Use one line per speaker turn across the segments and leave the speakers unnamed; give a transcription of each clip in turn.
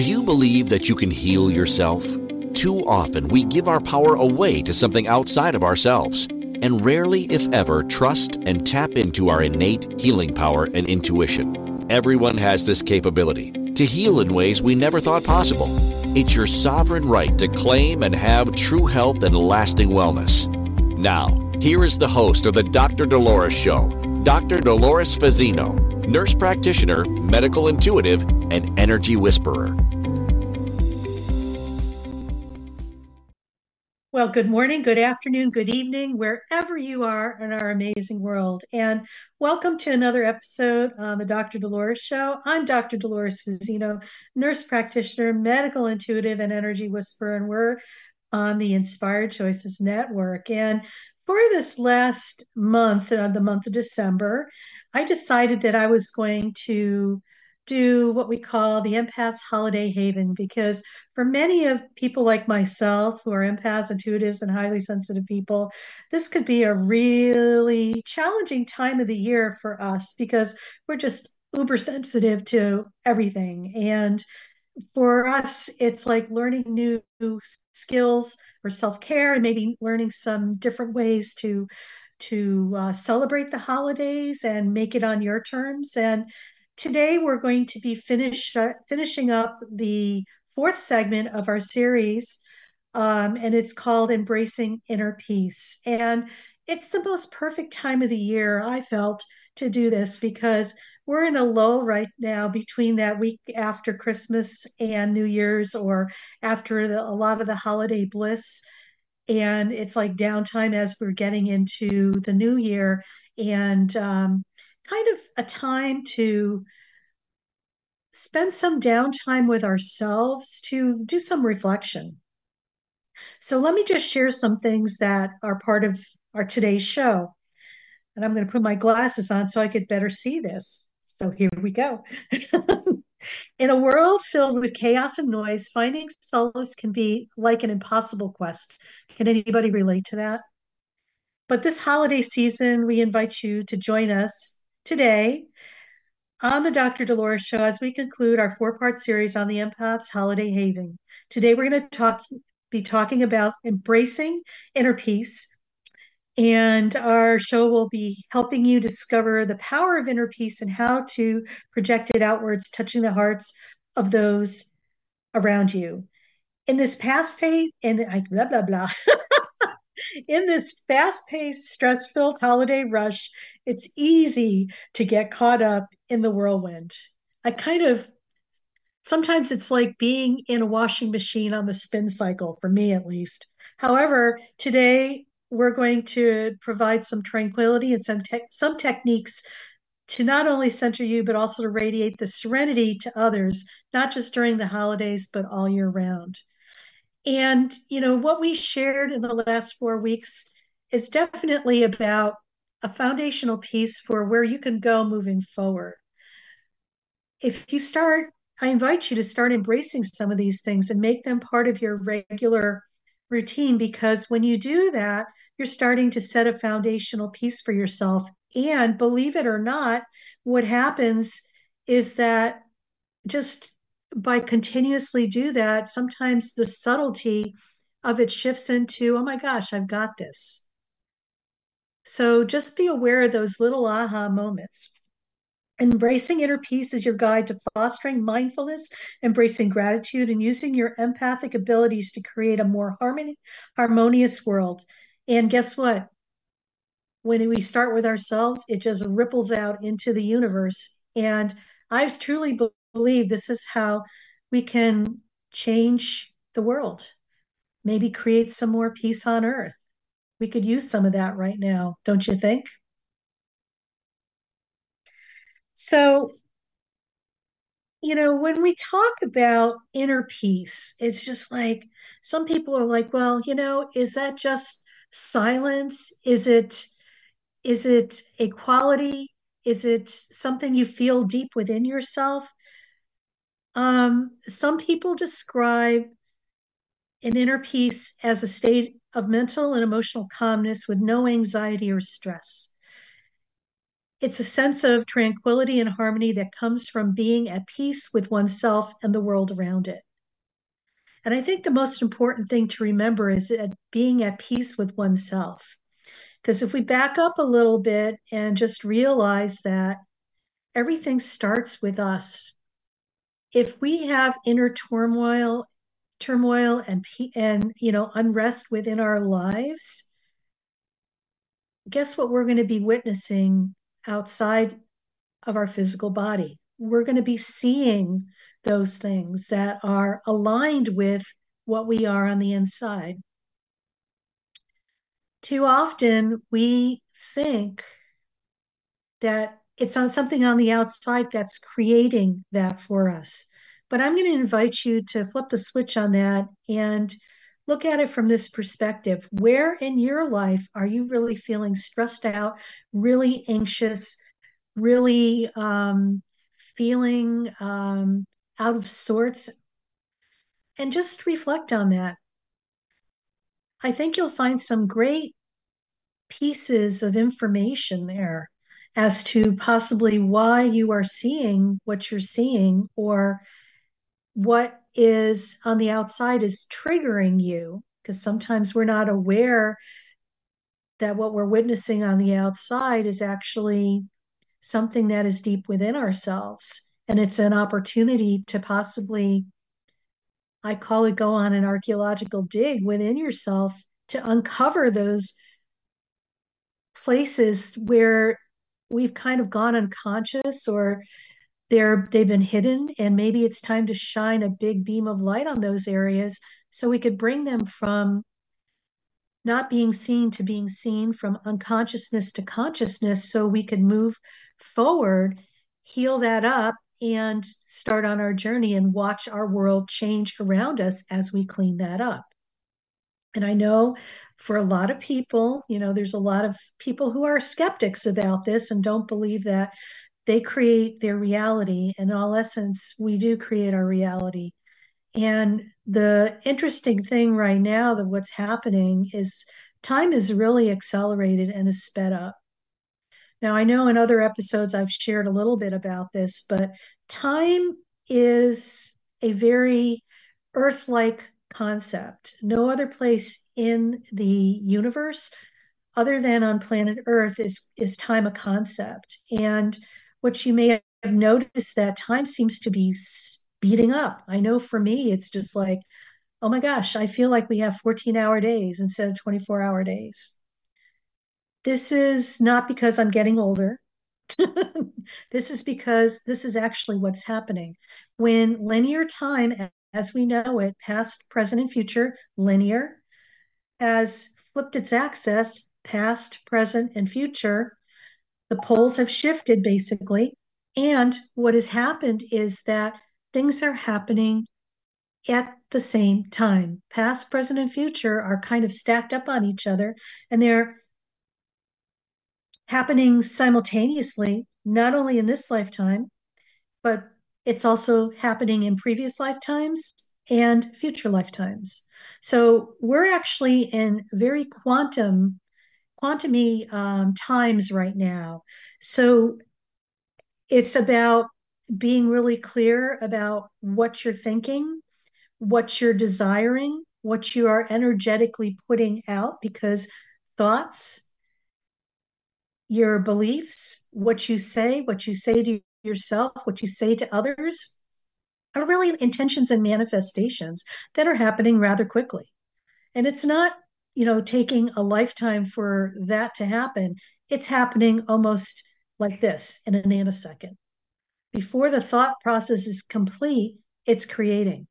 Do you believe that you can heal yourself? Too often we give our power away to something outside of ourselves and rarely, if ever, trust and tap into our innate healing power and intuition. Everyone has this capability to heal in ways we never thought possible. It's your sovereign right to claim and have true health and lasting wellness. Now, here is the host of the Dr. Dolores Show, Dr. Dolores Fazzino, nurse practitioner, medical intuitive, and energy whisperer.
Well, good morning, good afternoon, good evening, wherever you are in our amazing world. And welcome to another episode on the Dr. Dolores Show. I'm Dr. Dolores Fazzino, nurse practitioner, medical intuitive, and energy whisperer. And we're on the Inspired Choices Network. And for this last month, uh, the month of December, I decided that I was going to do what we call the empaths holiday haven because for many of people like myself who are empaths intuitives and highly sensitive people this could be a really challenging time of the year for us because we're just uber sensitive to everything. And for us it's like learning new skills or self-care and maybe learning some different ways to to uh, celebrate the holidays and make it on your terms. And Today, we're going to be finish, uh, finishing up the fourth segment of our series, um, and it's called Embracing Inner Peace. And it's the most perfect time of the year, I felt, to do this because we're in a lull right now between that week after Christmas and New Year's or after the, a lot of the holiday bliss. And it's like downtime as we're getting into the new year. And um, kind of a time to spend some downtime with ourselves to do some reflection. So let me just share some things that are part of our today's show. And I'm going to put my glasses on so I could better see this. So here we go. In a world filled with chaos and noise, finding solace can be like an impossible quest. Can anybody relate to that? But this holiday season, we invite you to join us today on the Dr. Dolores Show as we conclude our four part series on the Empath's Holiday Haven. Today, we're going to talk, be talking about embracing inner peace. And our show will be helping you discover the power of inner peace and how to project it outwards, touching the hearts of those around you. In this past phase, and I blah blah blah. in this fast paced, stress filled holiday rush, it's easy to get caught up in the whirlwind. I kind of sometimes it's like being in a washing machine on the spin cycle, for me at least. However, today we're going to provide some tranquility and some, te- some techniques to not only center you, but also to radiate the serenity to others, not just during the holidays, but all year round. And, you know, what we shared in the last four weeks is definitely about a foundational piece for where you can go moving forward. If you start, I invite you to start embracing some of these things and make them part of your regular routine because when you do that, you're starting to set a foundational piece for yourself. And believe it or not, what happens is that just by continuously do that, sometimes the subtlety of it shifts into, oh my gosh, I've got this. So just be aware of those little aha moments. Embracing inner peace is your guide to fostering mindfulness, embracing gratitude, and using your empathic abilities to create a more harmony, harmonious world. And guess what? When we start with ourselves, it just ripples out into the universe. And I truly believe this is how we can change the world, maybe create some more peace on earth. We could use some of that right now, don't you think? So, you know, when we talk about inner peace, it's just like some people are like, well, you know, is that just silence? Is it is it a quality? Is it something you feel deep within yourself? Um, some people describe an inner peace as a state of mental and emotional calmness with no anxiety or stress. it's a sense of tranquility and harmony that comes from being at peace with oneself and the world around it. And I think the most important thing to remember is that being at peace with oneself. Because if we back up a little bit and just realize that everything starts with us, if we have inner turmoil, turmoil and and you know unrest within our lives, guess what we're going to be witnessing outside of our physical body? We're going to be seeing those things that are aligned with what we are on the inside. Too often we think that it's on something on the outside that's creating that for us. But I'm going to invite you to flip the switch on that and look at it from this perspective. Where in your life are you really feeling stressed out, really anxious, really um, feeling um, out of sorts? And just reflect on that. I think you'll find some great pieces of information there as to possibly why you are seeing what you're seeing or what is on the outside is triggering you. Because sometimes we're not aware that what we're witnessing on the outside is actually something that is deep within ourselves. And it's an opportunity to possibly i call it go on an archaeological dig within yourself to uncover those places where we've kind of gone unconscious or they're they've been hidden and maybe it's time to shine a big beam of light on those areas so we could bring them from not being seen to being seen from unconsciousness to consciousness so we could move forward heal that up and start on our journey and watch our world change around us as we clean that up and I know for a lot of people, you know, there's a lot of people who are skeptics about this and don't believe that they create their reality. In all essence, we do create our reality. And the interesting thing right now that what's happening is time is really accelerated and is sped up. Now, I know in other episodes I've shared a little bit about this, but time is a very Earth like concept. No other place in the universe other than on planet Earth is is time a concept. And what you may have noticed that time seems to be speeding up. I know for me it's just like oh my gosh, I feel like we have 14 hour days instead of 24 hour days. This is not because I'm getting older. this is because this is actually what's happening. When linear time as we know it, past, present, and future, linear, has flipped its axis, past, present, and future. The poles have shifted basically. And what has happened is that things are happening at the same time. Past, present, and future are kind of stacked up on each other, and they're happening simultaneously, not only in this lifetime, but it's also happening in previous lifetimes and future lifetimes. So we're actually in very quantum, quantumy um, times right now. So it's about being really clear about what you're thinking, what you're desiring, what you are energetically putting out, because thoughts, your beliefs, what you say, what you say to yourself, what you say to others, are really intentions and manifestations that are happening rather quickly. And it's not, you know, taking a lifetime for that to happen. It's happening almost like this in a nanosecond. Before the thought process is complete, it's creating.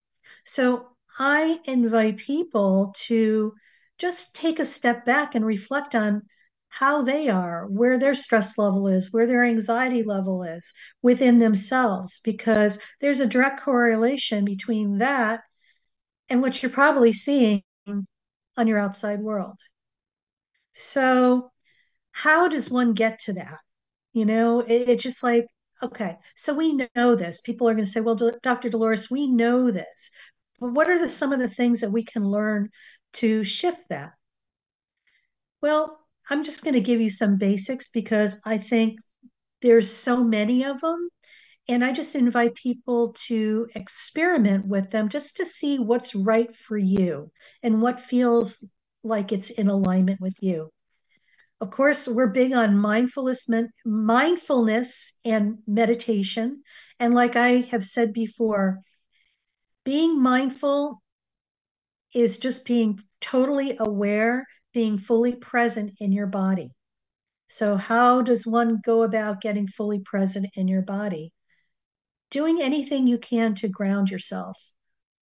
So I invite people to just take a step back and reflect on how they are, where their stress level is, where their anxiety level is within themselves, because there's a direct correlation between that and what you're probably seeing on your outside world. So, how does one get to that? You know, it, it's just like, okay, so we know this. People are going to say, well, Dr. Dolores, we know this. But what are the, some of the things that we can learn to shift that? Well, I'm just going to give you some basics because I think there's so many of them. And I just invite people to experiment with them just to see what's right for you and what feels like it's in alignment with you. Of course, we're big on mindfulness, mindfulness and meditation. And like I have said before, being mindful is just being totally aware, being fully present in your body. So, how does one go about getting fully present in your body? Doing anything you can to ground yourself.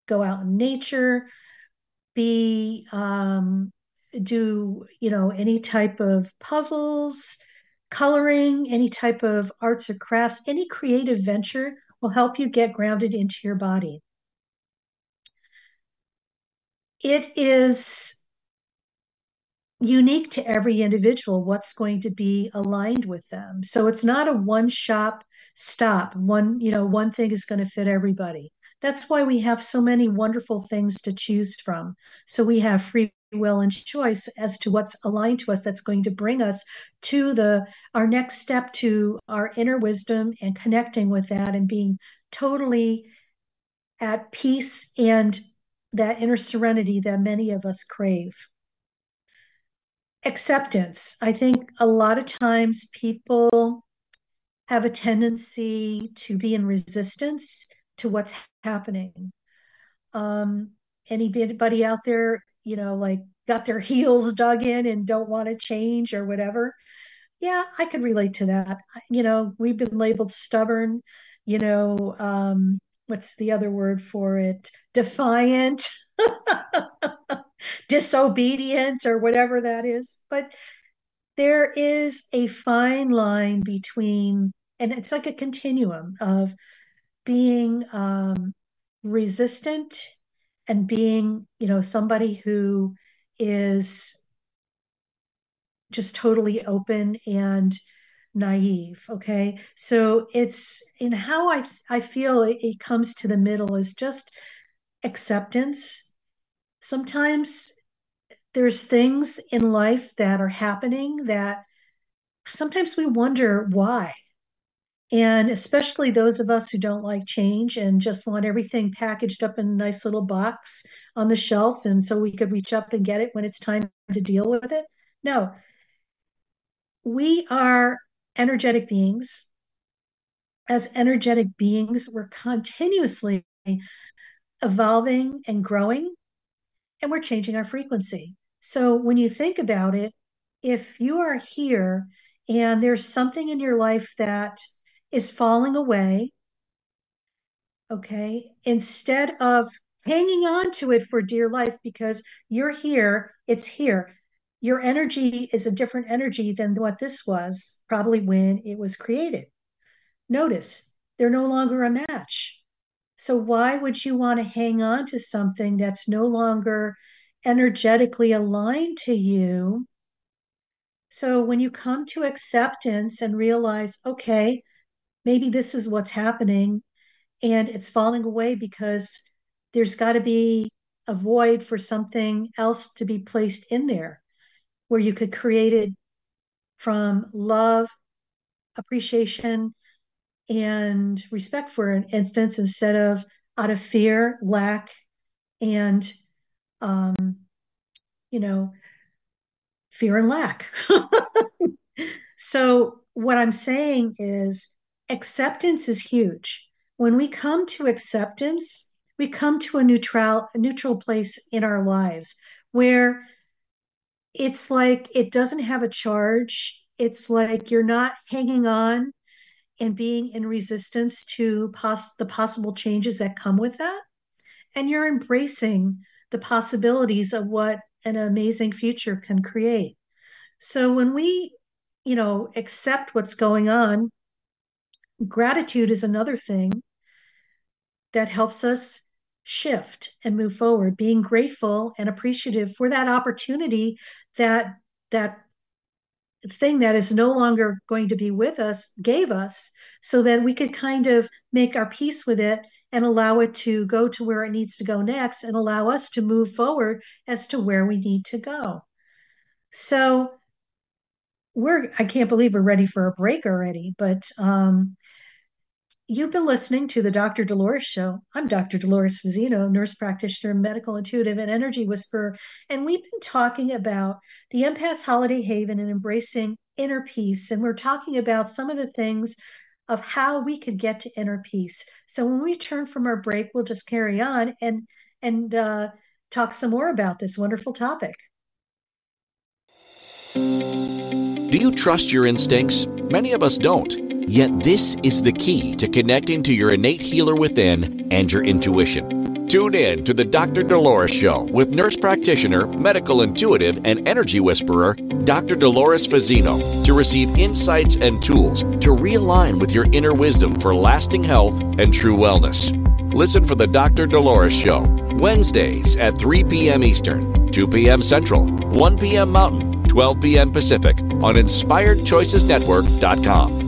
Go out in nature, be um, do you know any type of puzzles coloring any type of arts or crafts any creative venture will help you get grounded into your body it is unique to every individual what's going to be aligned with them. So it's not a one shop stop one you know one thing is going to fit everybody. That's why we have so many wonderful things to choose from. So we have free will and choice as to what's aligned to us that's going to bring us to the our next step to our inner wisdom and connecting with that and being totally at peace and that inner serenity that many of us crave acceptance i think a lot of times people have a tendency to be in resistance to what's happening um anybody out there you know, like got their heels dug in and don't want to change or whatever. Yeah, I could relate to that. You know, we've been labeled stubborn, you know, um, what's the other word for it? Defiant, disobedient, or whatever that is. But there is a fine line between, and it's like a continuum of being um, resistant and being, you know, somebody who is just totally open and naive okay so it's in how i i feel it, it comes to the middle is just acceptance sometimes there's things in life that are happening that sometimes we wonder why and especially those of us who don't like change and just want everything packaged up in a nice little box on the shelf. And so we could reach up and get it when it's time to deal with it. No, we are energetic beings. As energetic beings, we're continuously evolving and growing, and we're changing our frequency. So when you think about it, if you are here and there's something in your life that is falling away. Okay. Instead of hanging on to it for dear life because you're here, it's here. Your energy is a different energy than what this was, probably when it was created. Notice they're no longer a match. So, why would you want to hang on to something that's no longer energetically aligned to you? So, when you come to acceptance and realize, okay, maybe this is what's happening and it's falling away because there's got to be a void for something else to be placed in there where you could create it from love appreciation and respect for an instance instead of out of fear lack and um you know fear and lack so what i'm saying is acceptance is huge. When we come to acceptance, we come to a neutral a neutral place in our lives where it's like it doesn't have a charge. It's like you're not hanging on and being in resistance to pos- the possible changes that come with that. And you're embracing the possibilities of what an amazing future can create. So when we, you know, accept what's going on gratitude is another thing that helps us shift and move forward being grateful and appreciative for that opportunity that that thing that is no longer going to be with us gave us so that we could kind of make our peace with it and allow it to go to where it needs to go next and allow us to move forward as to where we need to go. So we're I can't believe we're ready for a break already, but um, you've been listening to the Dr. Dolores Show. I'm Dr. Dolores Fazzino, nurse practitioner, medical intuitive, and energy whisperer, and we've been talking about the Empath's Holiday Haven and embracing inner peace, and we're talking about some of the things of how we could get to inner peace. So when we turn from our break, we'll just carry on and and uh, talk some more about this wonderful topic.
Do you trust your instincts? Many of us don't. Yet, this is the key to connecting to your innate healer within and your intuition. Tune in to the Dr. Dolores Show with nurse practitioner, medical intuitive, and energy whisperer, Dr. Dolores Fazzino, to receive insights and tools to realign with your inner wisdom for lasting health and true wellness. Listen for the Dr. Dolores Show, Wednesdays at 3 p.m. Eastern, 2 p.m. Central, 1 p.m. Mountain 12 p.m. Pacific on InspiredChoicesNetwork.com.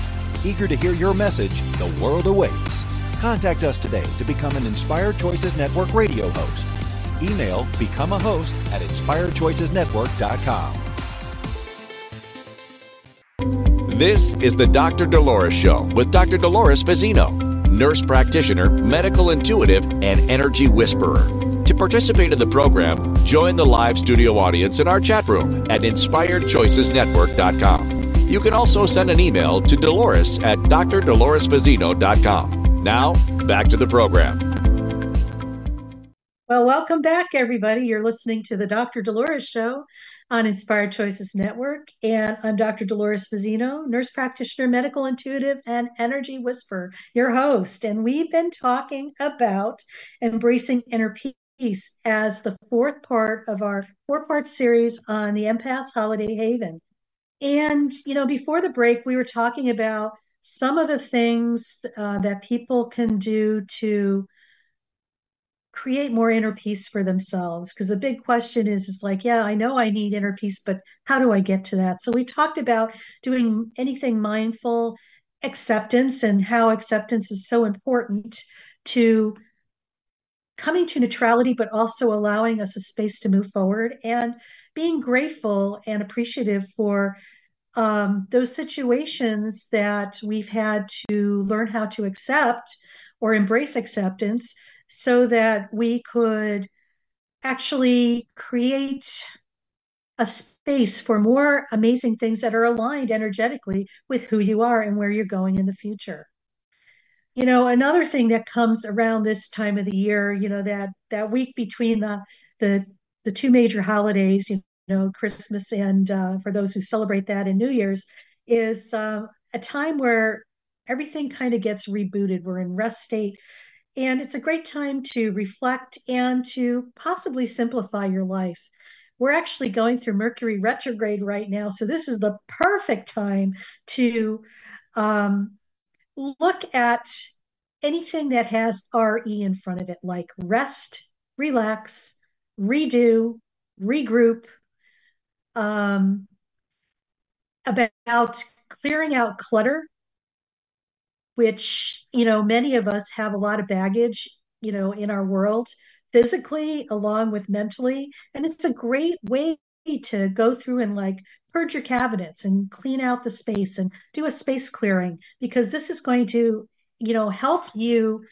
Eager to hear your message, the world awaits. Contact us today to become an Inspired Choices Network radio host. Email become a host at inspiredchoicesnetwork.com.
This is the Dr. Dolores Show with Dr. Dolores Fazzino nurse practitioner, medical intuitive, and energy whisperer. To participate in the program, join the live studio audience in our chat room at inspiredchoicesnetwork.com. You can also send an email to Dolores at drdoloresfazzino.com. Now, back to the program.
Well, welcome back, everybody. You're listening to the Dr. Dolores Show on Inspired Choices Network. And I'm Dr. Dolores Fazzino, nurse practitioner, medical intuitive, and energy whisperer, your host. And we've been talking about embracing inner peace as the fourth part of our four part series on the Empath's Holiday Haven. And, you know, before the break, we were talking about some of the things uh, that people can do to create more inner peace for themselves. Because the big question is is like yeah i know i need inner peace but how do i get to that? So we talked about doing anything mindful acceptance and how acceptance is so important to coming to neutrality but also allowing us a space to move forward and being grateful and appreciative for um, those situations that we've had to learn how to accept or embrace acceptance so that we could actually create a space for more amazing things that are aligned energetically with who you are and where you're going in the future. You know, another thing that comes around this time of the year, you know, that that week between the the the two major holidays, you know, Christmas and uh, for those who celebrate that and New Year's, is uh, a time where everything kind of gets rebooted. We're in rest state and it's a great time to reflect and to possibly simplify your life. We're actually going through Mercury retrograde right now. So, this is the perfect time to um, look at anything that has RE in front of it, like rest, relax, redo, regroup, um, about clearing out clutter which you know many of us have a lot of baggage you know in our world physically along with mentally. And it's a great way to go through and like purge your cabinets and clean out the space and do a space clearing because this is going to you know help you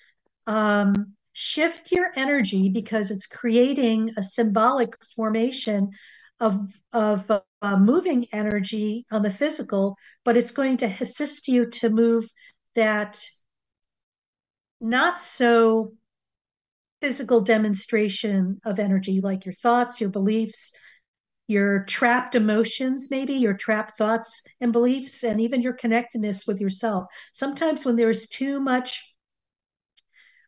um, shift your energy because it's creating a symbolic formation of of uh, moving energy on the physical but it's going to assist you to move that not so physical demonstration of energy, like your thoughts, your beliefs, your trapped emotions, maybe your trapped thoughts and beliefs, and even your connectedness with yourself. Sometimes when there's too much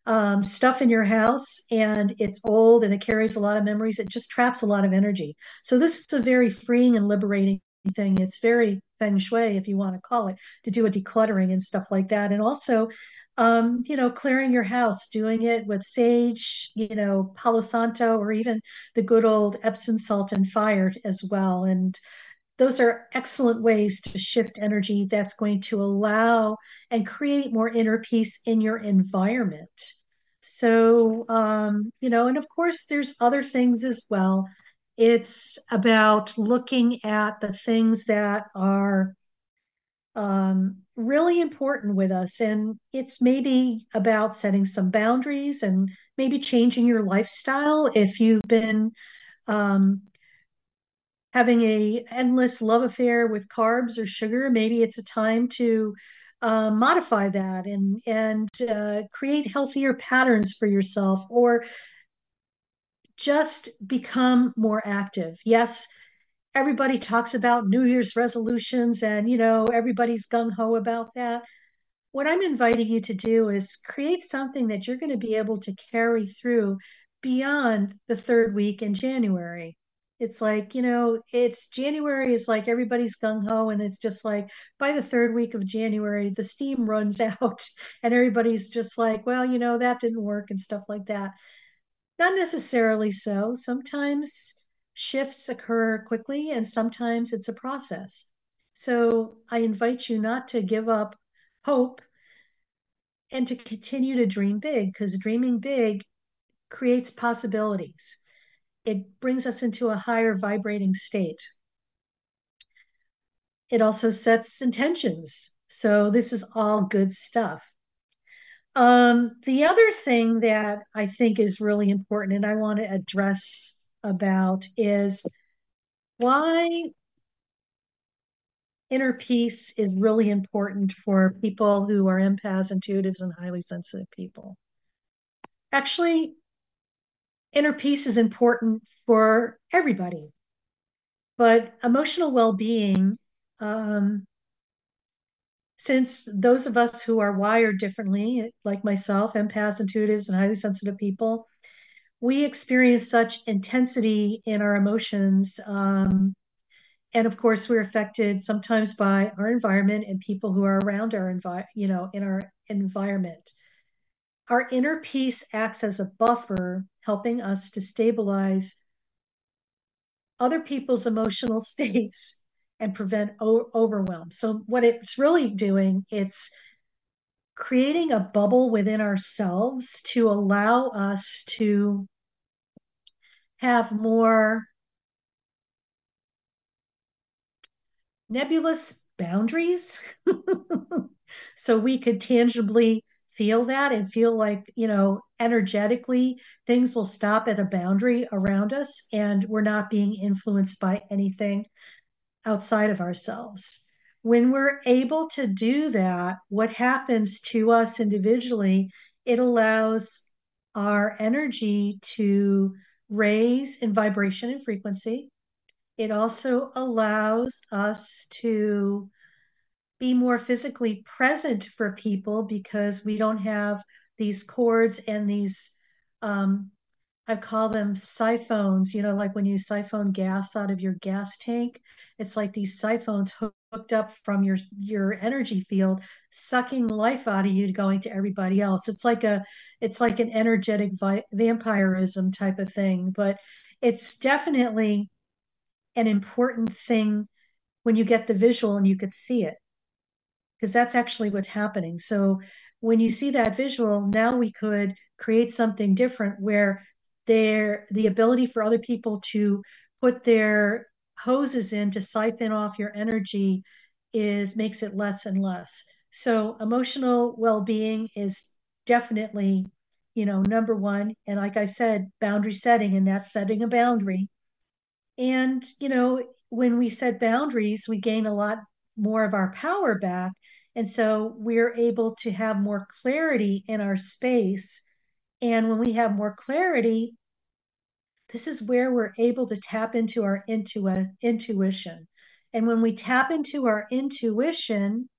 um, stuff in your house and it's old and it carries a lot of memories, it just traps a lot of energy. So this is a very freeing and liberating thing. It's very feng shui, if you want to call it, to do a decluttering and stuff like that. And also, um, you know, clearing your house, doing it with sage, you know, Palo Santo, or even the good old Epsom salt and fire as well. And those are excellent ways to shift energy that's going to allow and create more inner peace in your environment. So, um, you know, and of course, there's other things as well. It's about looking at the things that are um, really important with us. And it's maybe about setting some boundaries and maybe changing your lifestyle if you've been um, having a endless love affair with carbs or sugar. Maybe it's a time to uh, modify that and and uh, create healthier patterns for yourself, or just become more active. Yes, everybody talks about New Year's resolutions and, you know, everybody's gung ho about that. What I'm inviting you to do is create something that you're going to be able to carry through beyond the third week in January. It's like, you know, it's January is like everybody's gung ho, and it's just like by the third week of January, the steam runs out, and everybody's just like, well, you know, that didn't work and stuff like that. Not necessarily so. Sometimes shifts occur quickly and sometimes it's a process. So I invite you not to give up hope and to continue to dream big because dreaming big creates possibilities. It brings us into a higher vibrating state. It also sets intentions. So this is all good stuff. Um, the other thing that I think is really important and I want to address about is why inner peace is really important for people who are empaths, intuitives, and highly sensitive people. Actually, inner peace is important for everybody, but emotional well being, um, since those of us who are wired differently, like myself, empaths, intuitives, and highly sensitive people, we experience such intensity in our emotions. Um, and of course, we're affected sometimes by our environment and people who are around our you know, in our environment. Our inner peace acts as a buffer, helping us to stabilize other people's emotional states and prevent o- overwhelm. So what it's really doing, it's creating a bubble within ourselves to allow us to have more nebulous boundaries. So we could tangibly feel that and feel like you know energetically things will stop at a boundary around us and we're not being influenced by anything outside of ourselves. When we're able to do that what happens to us individually it allows our energy to raise in vibration and frequency. It also allows us to be more physically present for people because we don't have these cords and these um, I call them siphons, you know, like when you siphon gas out of your gas tank, it's like these siphons hooked up from your your energy field, sucking life out of you going to everybody else. It's like a it's like an energetic vi- vampirism type of thing, but it's definitely an important thing when you get the visual and you could see it because that's actually what's happening. So when you see that visual, now we could create something different where their the ability for other people to put their hoses in to siphon off your energy is makes it less and less. So emotional well-being is definitely, you know, number one. And like I said, boundary setting, and that's setting a boundary. And, you know, when we set boundaries, we gain a lot more of our power back. And so we're able to have more clarity in our space. And when we have more clarity, this is where we're able to tap into our intu- intuition. And when we tap into our intuition,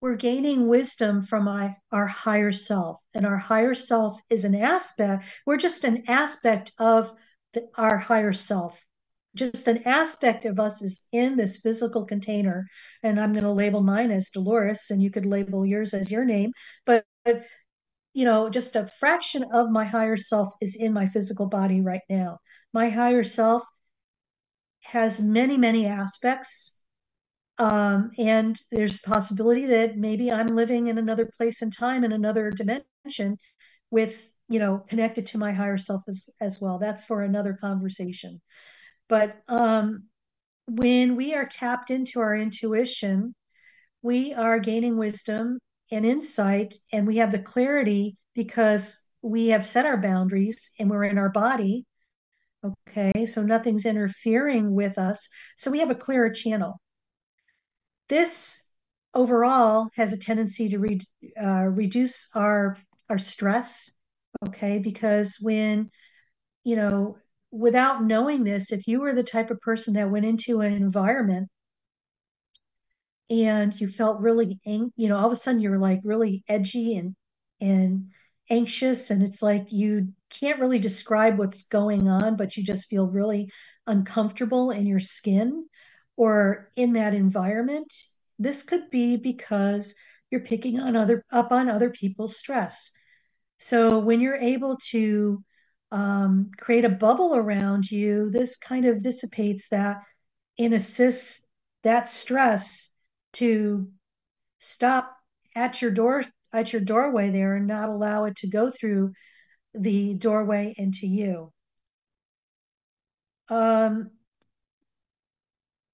we're gaining wisdom from our, our higher self. And our higher self is an aspect, we're just an aspect of the, our higher self. Just an aspect of us is in this physical container. And I'm going to label mine as Dolores, and you could label yours as your name. But, but you know, just a fraction of my higher self is in my physical body right now. My higher self has many, many aspects. Um, and there's possibility that maybe I'm living in another place and time in another dimension with, you know, connected to my higher self as, as well. That's for another conversation. But um, when we are tapped into our intuition, we are gaining wisdom and insight, and we have the clarity because we have set our boundaries and we're in our body. Okay, so nothing's interfering with us. So we have a clearer channel. This overall has a tendency to re- uh, reduce our our stress. Okay, because when you know, without knowing this, if you were the type of person that went into an environment and you felt really, ang- you know, all of a sudden you're like really edgy and and anxious and it's like you can't really describe what's going on but you just feel really uncomfortable in your skin or in that environment. This could be because you're picking on other up on other people's stress. So when you're able to um, create a bubble around you this kind of dissipates that and assists that stress to stop at your door at your doorway there and not allow it to go through the doorway into you. Um,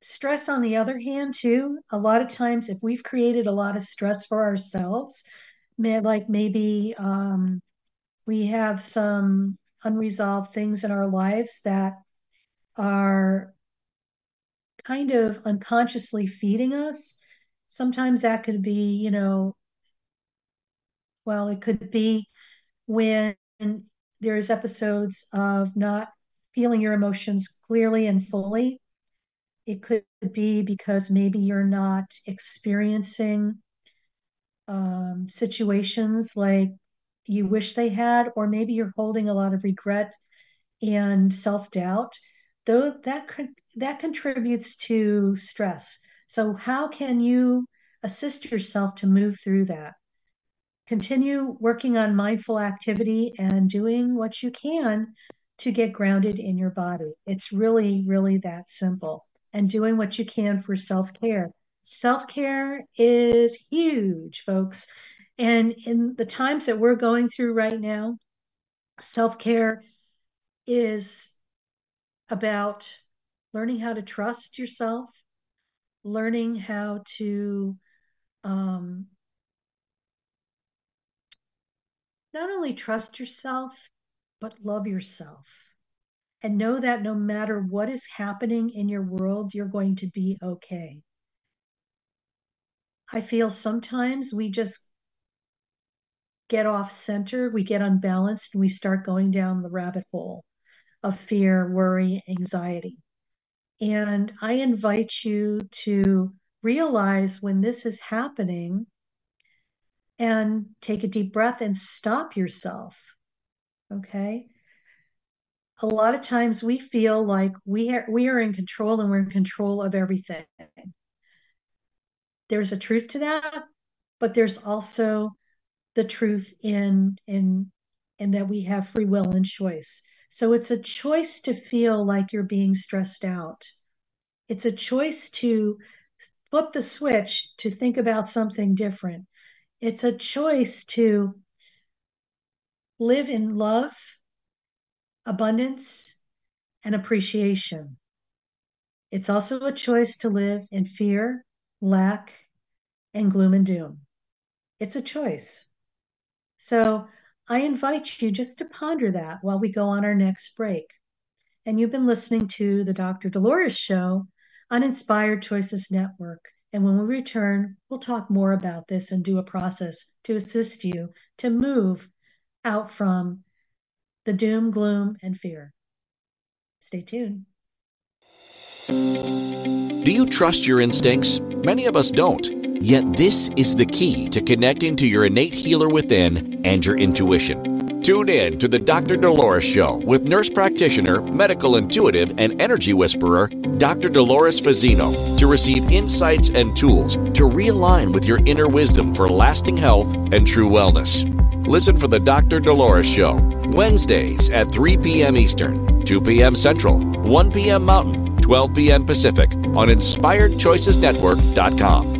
stress, on the other hand, too, a lot of times if we've created a lot of stress for ourselves, like maybe um, we have some unresolved things in our lives that are kind of unconsciously feeding us. Sometimes that could be, you know, well, it could be when there's episodes of not feeling your emotions clearly and fully. It could be because maybe you're not experiencing um, situations like you wish they had, or maybe you're holding a lot of regret and self doubt. Though that could, that contributes to stress. So, how can you assist yourself to move through that? continue working on mindful activity and doing what you can to get grounded in your body. It's really, really that simple. And doing what you can for self care. Self care is huge, folks. And in the times that we're going through right now, self care is about learning how to trust yourself, learning how to um, not only trust yourself, but love yourself. And know that no matter what is happening in your world, you're going to be okay. I feel sometimes we just get off center, we get unbalanced, and we start going down the rabbit hole of fear, worry, anxiety. And I invite you to realize when this is happening and take a deep breath and stop yourself. Okay. A lot of times we feel like we are, we are in control and we're in control of everything. There's a truth to that, but there's also the truth in in in that we have free will and choice. So it's a choice to feel like you're being stressed out. It's a choice to flip the switch to think about something different it's a choice to live in love, abundance, and appreciation. It's also a choice to live in fear, lack, and gloom and doom. It's a choice. So I invite you just to ponder that while we go on our next break. And you've been listening to the Dr. Dolores Show on Inspired Choices Network. And when we return, we'll talk more about this and do a process to assist you to move out from the doom, gloom, and fear. Stay tuned.
Do you trust your instincts? Many of us don't. Yet, this is the key to connecting to your innate healer within and your intuition. Tune in to the Dr. Dolores Show with nurse practitioner, medical intuitive, and energy whisperer, Dr. Dolores Fazzino, to receive insights and tools to realign with your inner wisdom for lasting health and true wellness. Listen for the Dr. Dolores Show, Wednesdays at 3 p.m. Eastern, 2 p.m. Central, 1 p.m. Mountain, 12 p.m. Pacific on InspiredChoicesNetwork.com.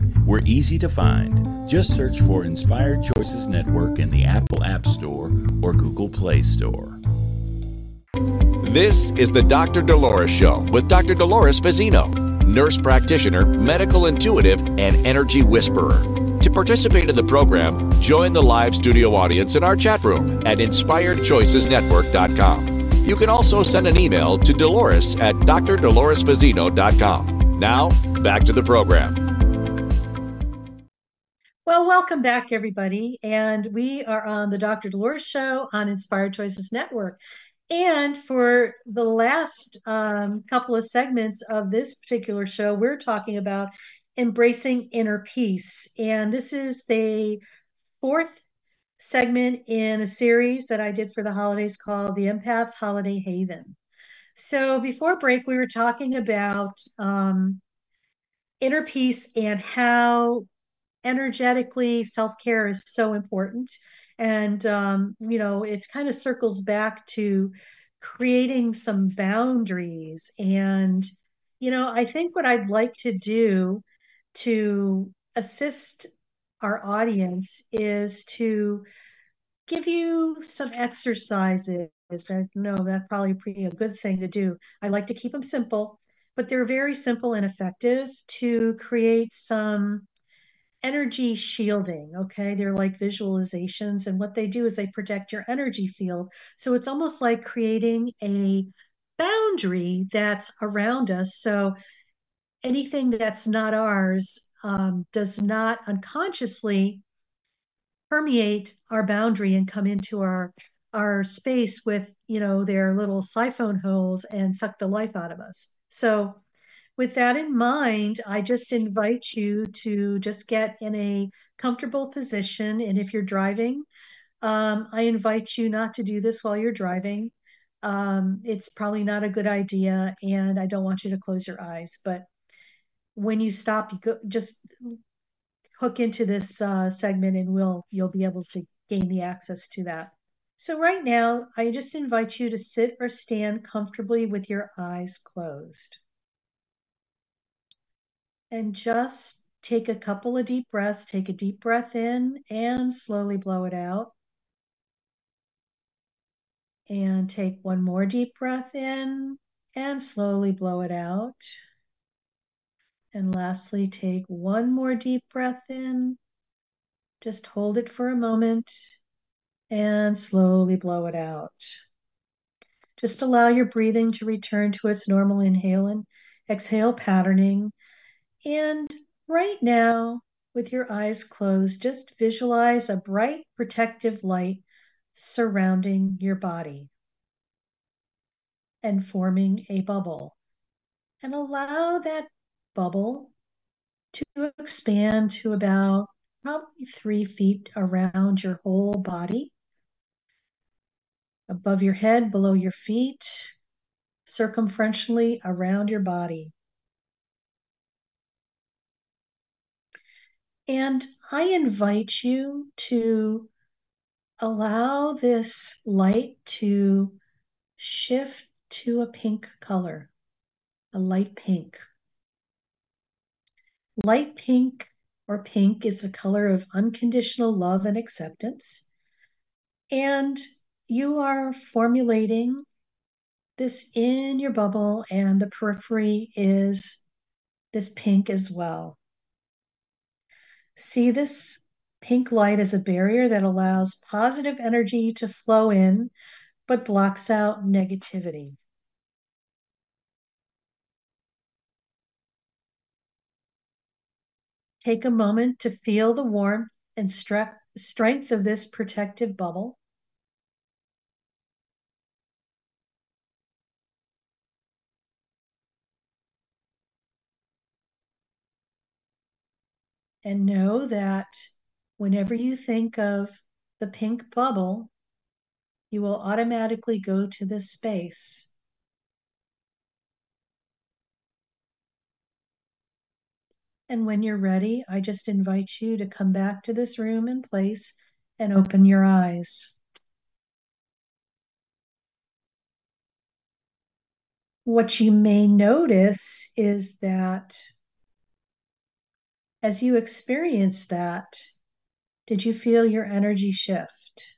We're easy to find. Just search for Inspired Choices Network in the Apple App Store or Google Play Store.
This is the Dr. Dolores Show with Dr. Dolores Fazzino, nurse practitioner, medical intuitive, and energy whisperer. To participate in the program, join the live studio audience in our chat room at inspiredchoicesnetwork.com. You can also send an email to Dolores at drdoloresfazzino.com. Now, back to the program.
Well, welcome back, everybody. And we are on the Dr. Dolores Show on Inspired Choices Network. And for the last um, couple of segments of this particular show, we're talking about embracing inner peace. And this is the fourth segment in a series that I did for the holidays called The Empath's Holiday Haven. So before break, we were talking about um, inner peace and how energetically self care is so important. And um, you know it kind of circles back to creating some boundaries. And you know i think what i'd like to do to assist our audience is to give you some exercises. I know that's probably pretty a good thing to do. I like to keep them simple but they're very simple and effective to create some energy shielding. Okay. They're like visualizations. And what they do is they protect your energy field. So it's almost like creating a boundary that's around us. So anything that's not ours um, does not unconsciously permeate our boundary and come into our our space with you know their little siphon holes and suck the life out of us so with that in mind, I just invite you to just get in a comfortable position. And if you're driving, um, I invite you not to do this while you're driving. Um, it's probably not a good idea, and I don't want you to close your eyes. But when you stop, you go, just hook into this uh, segment, and we'll you'll be able to gain the access to that. So right now, I just invite you to sit or stand comfortably with your eyes closed and just take a couple of deep breaths. Take a deep breath in and slowly blow it out. And take one more deep breath in and slowly blow it out. And lastly, take one more deep breath in. Just hold it for a moment and slowly blow it out. Just allow your breathing to return to its normal inhale and exhale patterning and right now, with your eyes closed, just visualize a bright protective light surrounding your body and forming a bubble. And allow that bubble to expand to about probably three feet around your whole body. Above your head, below your feet, circumferentially around your body. And I invite you to allow this light to shift to a pink color, a light pink. Light pink or pink is a color of unconditional love and acceptance. And you are formulating this in your bubble, and the periphery is this pink as well. See this pink light as a barrier that allows positive energy to flow in, but blocks out negativity. Take a moment to feel the warmth and strength of this protective bubble. And know that whenever you think of the pink bubble, you will automatically go to this space. And when you're ready, I just invite you to come back to this room and place and open your eyes. What you may notice is that as you experience that, did you feel your energy shift?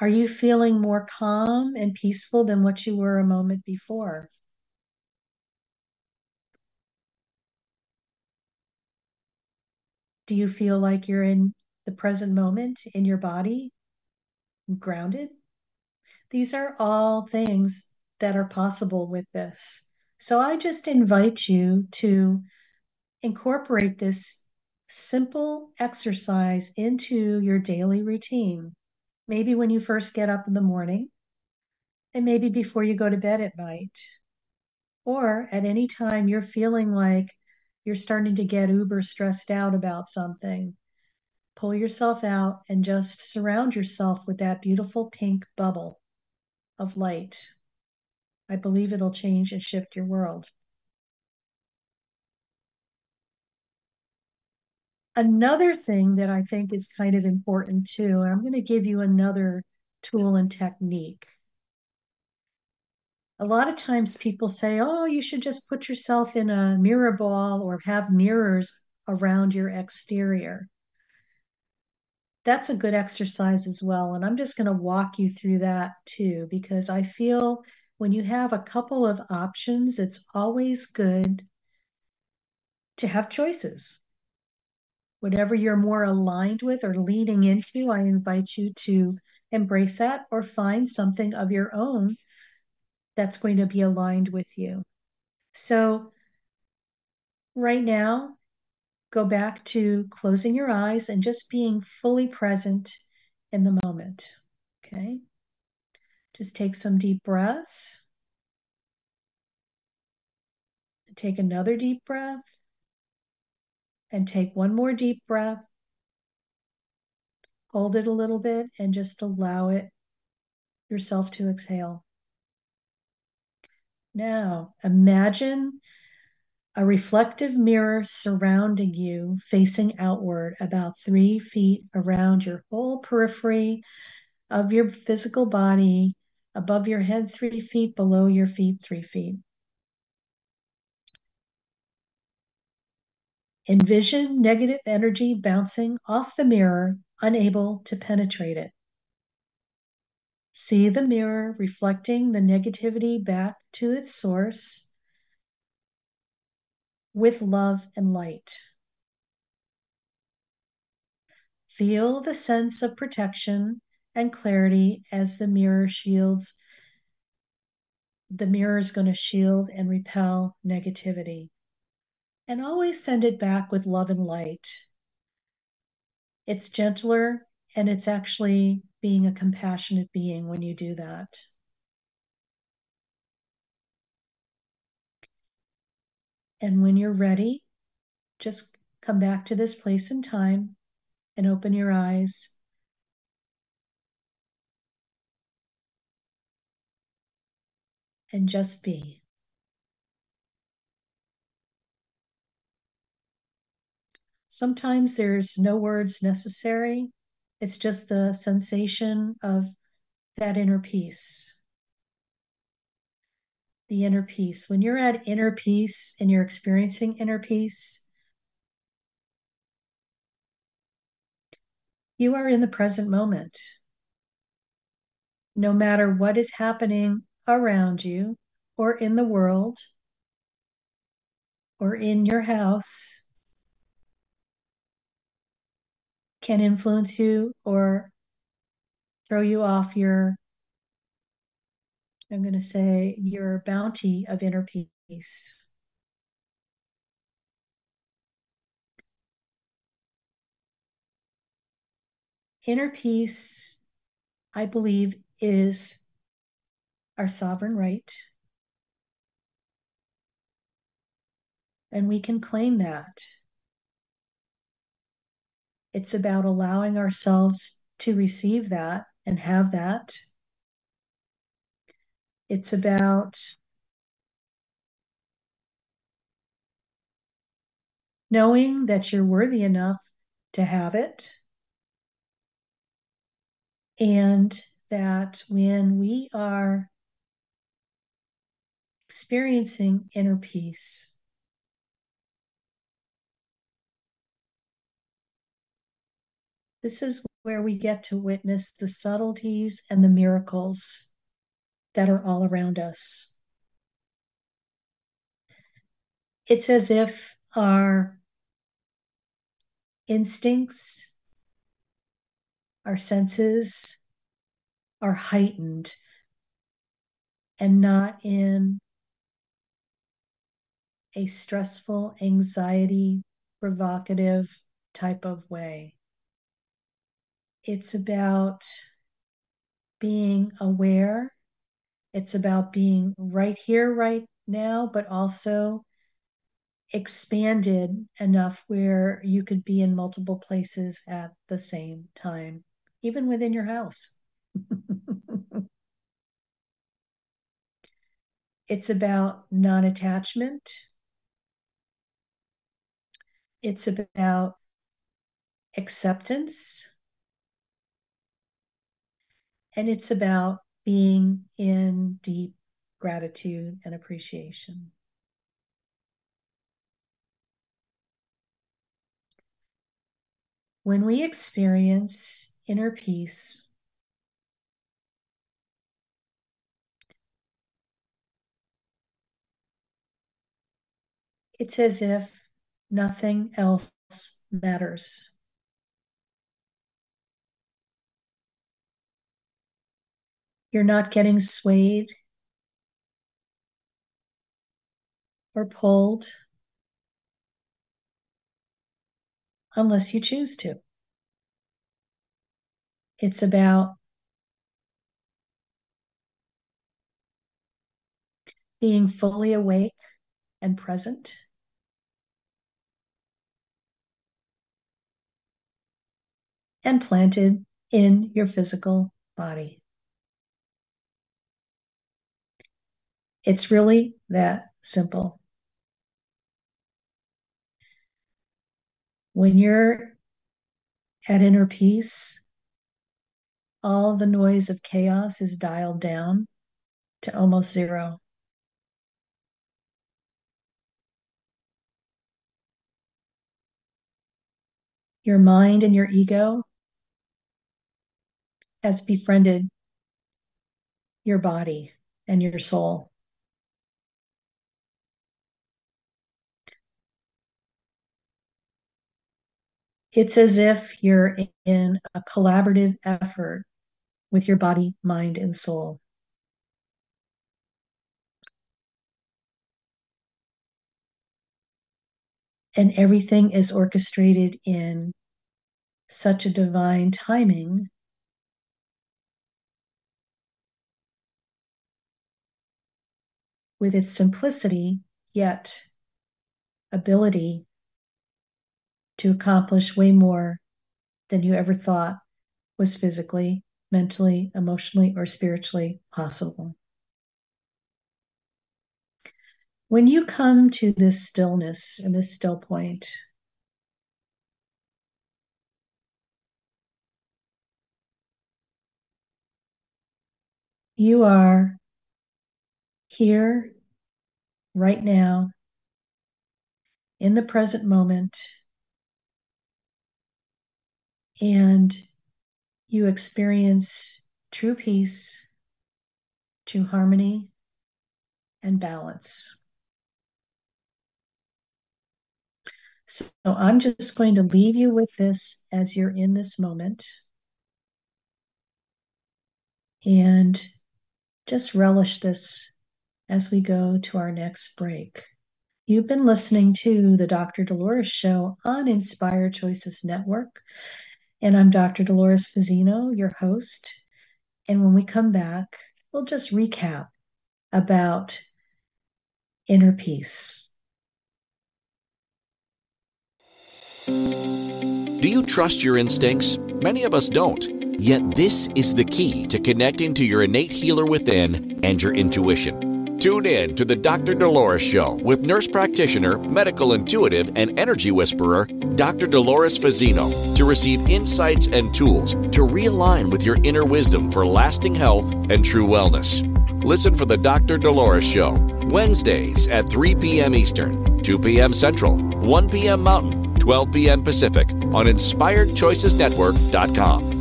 Are you feeling more calm and peaceful than what you were a moment before? Do you feel like you're in the present moment in your body, grounded? These are all things that are possible with this. So I just invite you to incorporate this simple exercise into your daily routine. Maybe when you first get up in the morning, and maybe before you go to bed at night, or at any time you're feeling like you're starting to get uber stressed out about something. Pull yourself out and just surround yourself with that beautiful pink bubble of light. I believe it'll change and shift your world. Another thing that I think is kind of important too, I'm going to give you another tool and technique. A lot of times people say, oh, you should just put yourself in a mirror ball or have mirrors around your exterior. That's a good exercise as well. And I'm just going to walk you through that too, because I feel when you have a couple of options, it's always good to have choices. Whatever you're more aligned with or leaning into, I invite you to embrace that or find something of your own that's going to be aligned with you. So, right now, go back to closing your eyes and just being fully present in the moment. Okay. Just take some deep breaths. Take another deep breath. And take one more deep breath. Hold it a little bit and just allow it yourself to exhale. Now, imagine a reflective mirror surrounding you, facing outward about three feet around your whole periphery of your physical body above your head three feet, below your feet three feet. Envision negative energy bouncing off the mirror, unable to penetrate it. See the mirror reflecting the negativity back to its source with love and light. Feel the sense of protection and clarity as the mirror shields. The mirror is going to shield and repel negativity. And always send it back with love and light. It's gentler and it's actually being a compassionate being when you do that. And when you're ready, just come back to this place and time and open your eyes and just be. Sometimes there's no words necessary. It's just the sensation of that inner peace. The inner peace. When you're at inner peace and you're experiencing inner peace, You are in the present moment. No matter what is happening around you or in the world or in your house can influence you or throw you off your, I'm going to say, your bounty of inner peace. Inner peace, I believe, is our sovereign right. And we can claim that. It's about allowing ourselves to receive that and have that. It's about knowing that you're worthy enough to have it and that when we are experiencing inner peace, this is where we get to witness the subtleties and the miracles that are all around us. It's as if our instincts our senses are heightened and not in a stressful, anxiety, provocative type of way. It's about being aware. It's about being right here, right now, but also expanded enough where you could be in multiple places at the same time even within your house. it's about non attachment, it's about acceptance, and it's about being in deep gratitude and appreciation. When we experience inner peace. It's as if nothing else matters. You're not getting swayed or pulled unless you choose to. It's about being fully awake and present. And planted in your physical body. It's really that simple. When you're at inner peace, all the noise of chaos is dialed down to almost zero. Your mind and your ego has befriended your body and your soul. It's as if you're in a collaborative effort with your body, mind, and soul. And everything is orchestrated in such a divine timing with its simplicity, yet ability to accomplish way more than you ever thought was physically mentally, emotionally, or spiritually possible. When you come to this stillness and this still point, you are here right now in the present moment and you experience true peace, true harmony, and balance. So I'm just going to leave you with this as you're in this moment. And just relish this as we go to our next break. You've been listening to the Dr. Dolores Show on Inspired Choices Network. And I'm Dr. Dolores Fazzino, your host. And when we come back, we'll just recap about inner peace.
Do you trust your instincts? Many of us don't. Yet, this is the key to connecting to your innate healer within and your intuition. Tune in to the Dr. Dolores Show with nurse practitioner, medical intuitive, and energy whisperer, Dr. Dolores Fazzino, to receive insights and tools to realign with your inner wisdom for lasting health and true wellness. Listen for the Dr. Dolores Show, Wednesdays at 3 p.m. Eastern, 2 p.m. Central, 1 p.m. Mountain, 12 p.m. Pacific on InspiredChoicesNetwork.com.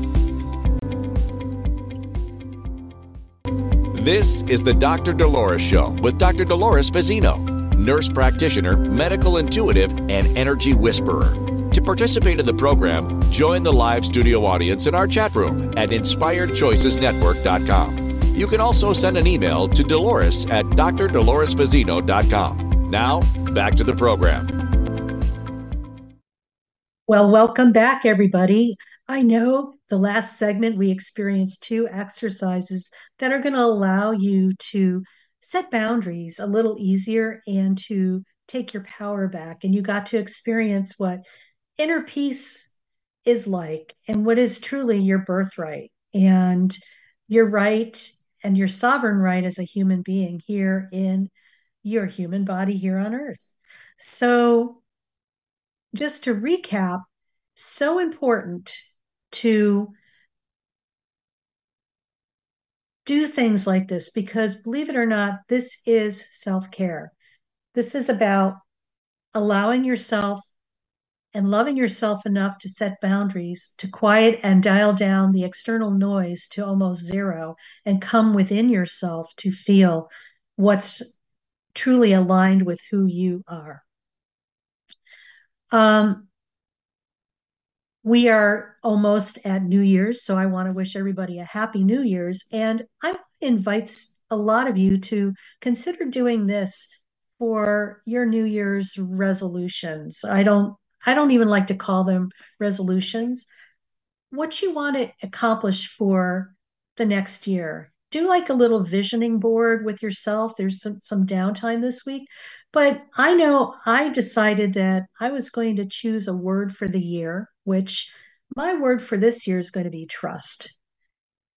This is the Dr. Dolores Show with Dr. Dolores Fazzino, nurse practitioner, medical intuitive, and energy whisperer. To participate in the program, join the live studio audience in our chat room at inspiredchoicesnetwork.com. You can also send an email to Dolores at drdoloresfazzino.com. Now, back to the program.
Well, welcome back, everybody. I know the last segment we experienced two exercises that are going to allow you to set boundaries a little easier and to take your power back. And you got to experience what inner peace is like and what is truly your birthright and your right and your sovereign right as a human being here in your human body here on earth. So, just to recap, so important to do things like this because believe it or not, this is self care. This is about allowing yourself and loving yourself enough to set boundaries, to quiet and dial down the external noise to almost zero, and come within yourself to feel what's truly aligned with who you are. Um, we are almost at New Year's, so I want to wish everybody a happy New Year's. And I invite a lot of you to consider doing this for your New Year's resolutions. I don't I don't even like to call them resolutions. What you want to accomplish for the next year. Do like a little visioning board with yourself. There's some, some downtime this week. But I know I decided that I was going to choose a word for the year which my word for this year is going to be trust.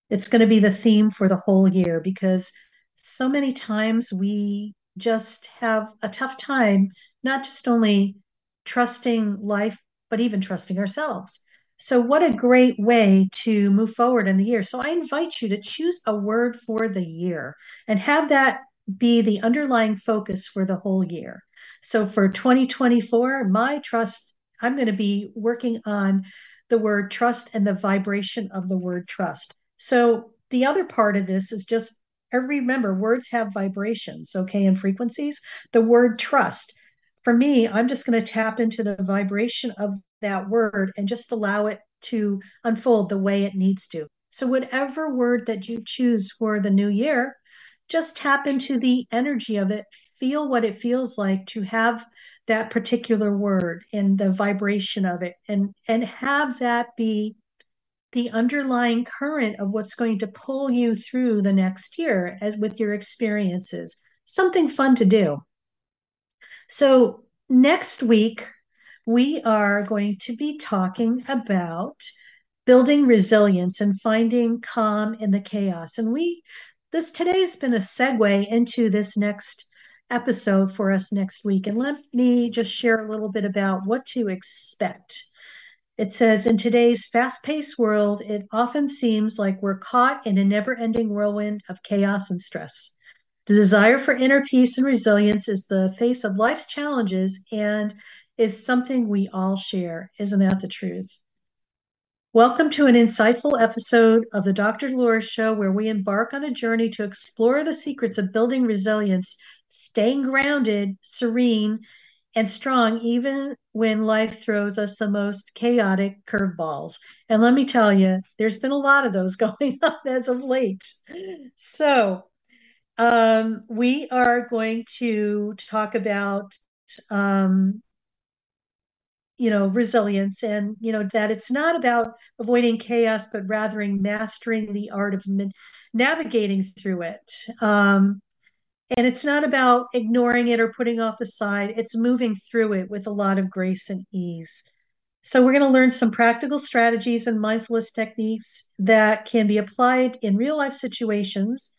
It's going to be the theme for the whole year because so many times we just have a tough time, not just only trusting life, but even trusting ourselves. So, what a great way to move forward in the year. So, I invite you to choose a word for the year and have that be the underlying focus for the whole year. So, for 2024, my trust I'm going to be working on the word trust and the vibration of the word trust. So the other part of this is just every remember words have vibrations, okay, and frequencies. The word trust. For me, I'm just going to tap into the vibration of that word and just allow it to unfold the way it needs to. So, whatever word that you choose for the new year, just tap into the energy of it, feel what it feels like to have that particular word and the vibration of it and and have that be the underlying current of what's going to pull you through the next year as with your experiences. Something fun to do. So next week we are going to be talking about building resilience and finding calm in the chaos. And we this today's been a segue into this next episode for us next week. And let me just share a little bit about what to expect. It says, in today's fast paced world, it often seems like we're caught in a never ending whirlwind of chaos and stress. The desire for inner peace and resilience is the face of life's challenges and is something we all share. Isn't that the truth? Welcome to an insightful episode of the Dr. Dolores Show, where we embark on a journey to explore the secrets of building resilience, staying grounded, serene, and strong, even when life throws us the most chaotic curveballs. And let me tell you, there's been a lot of those going on as of late. So, um, we are going to talk about um, you know resilience and you know that it's not about avoiding chaos but rather mastering the art of navigating through it. Um, and it's not about ignoring it or putting off the side it's moving through it with a lot of grace and ease. So we're going to learn some practical strategies and mindfulness techniques that can be applied in real life situations.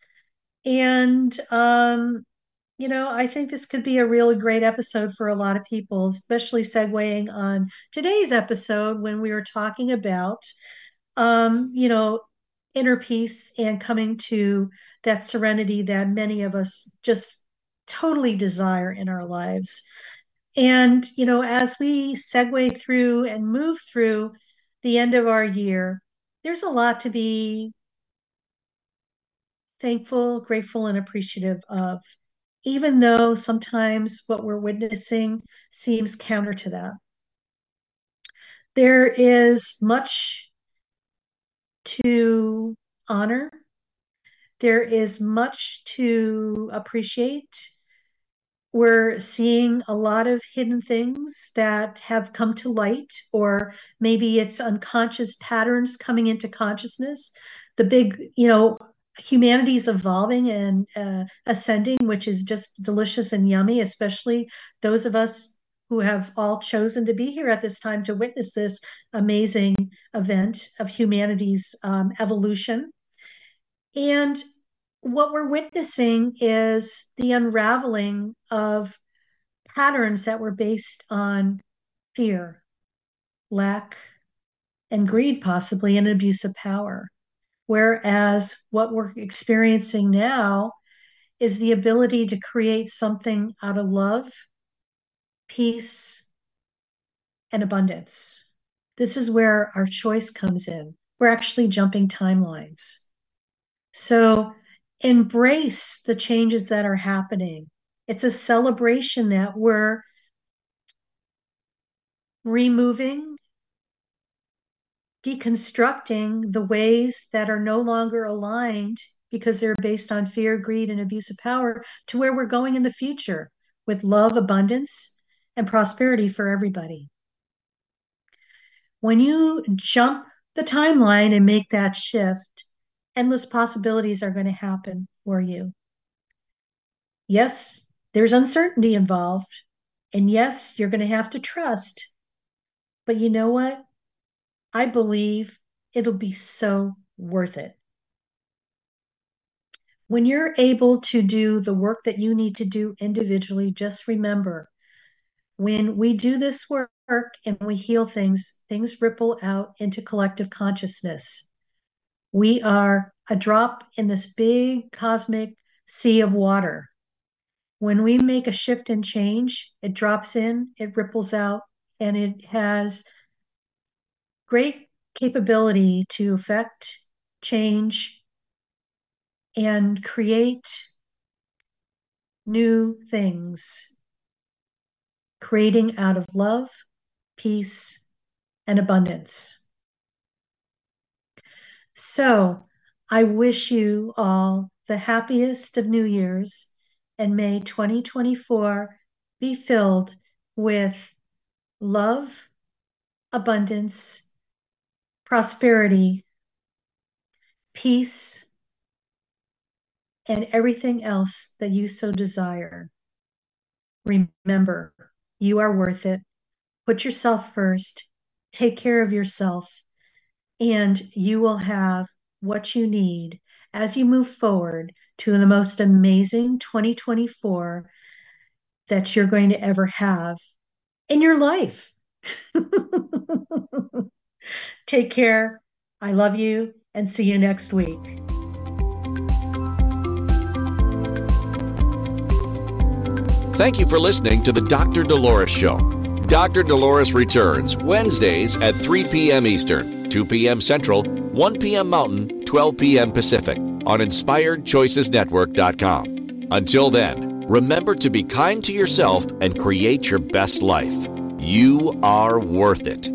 And um, you know, I think this could be a really great episode for a lot of people, especially segueing on today's episode when we were talking about, um, you know, inner peace and coming to that serenity that many of us just totally desire in our lives. And, you know, as we segue through and move through the end of our year, there's a lot to be thankful, grateful, and appreciative of even though sometimes what we're witnessing seems counter to that. There is much to honor, there is much to appreciate. We're seeing a lot of hidden things that have come to light, or maybe it's unconscious patterns coming into consciousness. The big, you know, humanity's evolving and uh, ascending, which is just delicious and yummy, especially those of us who have all chosen to be here at this time to witness this amazing event of humanity's um, evolution. And what we're witnessing is the unraveling of patterns that were based on fear, lack, and greed, possibly, and abuse of power. Whereas what we're experiencing now is the ability to create something out of love, peace, and abundance. This is where our choice comes in. We're actually jumping timelines. So embrace the changes that are happening. It's a celebration that we're removing deconstructing the ways that are no longer aligned because they're based on fear, greed, and abuse of power to where we're going in the future with love, abundance, and prosperity for everybody. When you jump the timeline and make that shift, endless possibilities are going to happen for you. Yes, there's uncertainty involved. And yes, you're going to have to trust. But you know what? I believe it'll be so worth it. When you're able to do the work that you need to do individually, just remember when we do this work and we heal things, things ripple out into collective consciousness. We are a drop in this big cosmic sea of water. When we make a shift and change, it drops in, it ripples out, and it has great capability to affect change and create new things, creating out of love, peace, and abundance. So, I wish you all the happiest of New Year's, and may 2024 be filled with love, abundance, prosperity, peace, and everything else that you so desire. Remember, you are worth it. Put yourself first, take care of yourself, and you will have what you need as you move forward to the most amazing 2024 that you're going to ever have in your life. Take care. I love you and see you next week.
Thank you for listening to the Dr. Dolores Show. Dr. Dolores returns Wednesdays at 3 p.m. Eastern. 2 p.m. Central, 1 p.m. Mountain, 12 p.m. Pacific on InspiredChoicesNetwork.com. Until then, remember to be kind to yourself and create your best life. You are worth it.